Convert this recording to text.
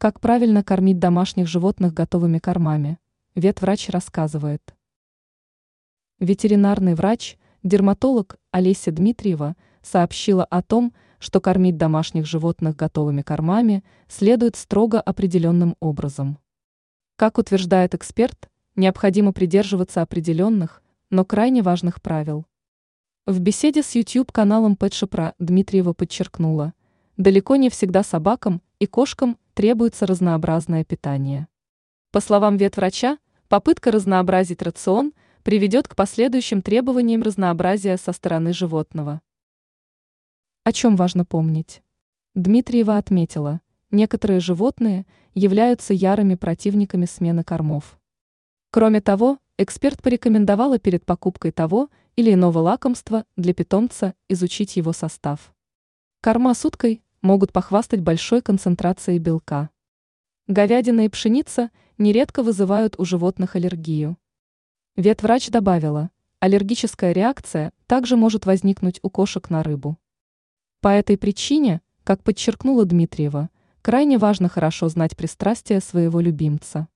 Как правильно кормить домашних животных готовыми кормами? Ветврач рассказывает. Ветеринарный врач, дерматолог Олеся Дмитриева сообщила о том, что кормить домашних животных готовыми кормами следует строго определенным образом. Как утверждает эксперт, необходимо придерживаться определенных, но крайне важных правил. В беседе с YouTube-каналом Пэтшопра Дмитриева подчеркнула, далеко не всегда собакам и кошкам требуется разнообразное питание. По словам ветврача, попытка разнообразить рацион приведет к последующим требованиям разнообразия со стороны животного. О чем важно помнить? Дмитриева отметила, некоторые животные являются ярыми противниками смены кормов. Кроме того, эксперт порекомендовала перед покупкой того или иного лакомства для питомца изучить его состав. Корма с уткой могут похвастать большой концентрацией белка. Говядина и пшеница нередко вызывают у животных аллергию. Ветврач добавила, аллергическая реакция также может возникнуть у кошек на рыбу. По этой причине, как подчеркнула Дмитриева, крайне важно хорошо знать пристрастия своего любимца.